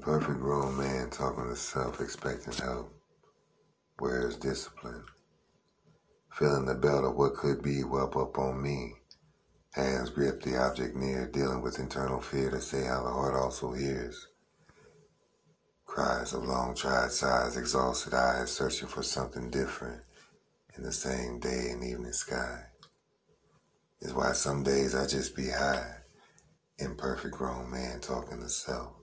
Imperfect grown man talking to self, expecting help. Where's discipline? Feeling the belt of what could be whelp up on me. Hands grip the object near, dealing with internal fear to say how the heart also hears. Cries of long tried sighs, exhausted eyes, searching for something different in the same day and evening sky. Is why some days I just be high. Imperfect grown man talking to self.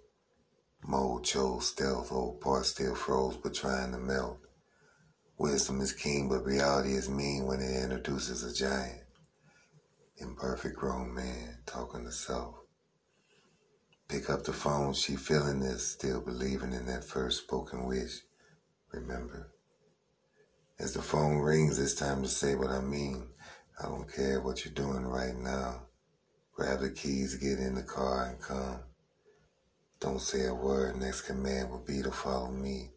Mode chose stealth, old parts still froze but trying to melt. Wisdom is keen, but reality is mean when it introduces a giant. Imperfect grown man talking to self. Pick up the phone, she feeling this, still believing in that first spoken wish. Remember, as the phone rings, it's time to say what I mean. I don't care what you're doing right now. Grab the keys, get in the car, and come. Don't say a word. Next command will be to follow me.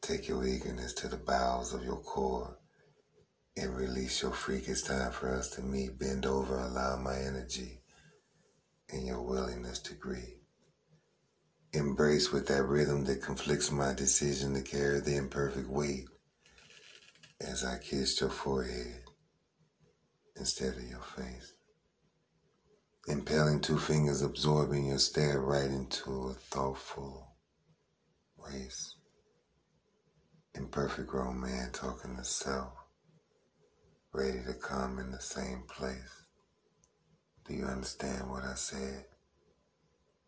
Take your eagerness to the bowels of your core and release your freak. It's time for us to meet. Bend over, allow my energy and your willingness to greet. Embrace with that rhythm that conflicts my decision to carry the imperfect weight as I kissed your forehead instead of your face. Impelling two fingers, absorbing your stare right into a thoughtful race. Imperfect grown man talking to self, ready to come in the same place. Do you understand what I said?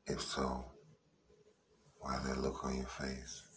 If so, why that look on your face?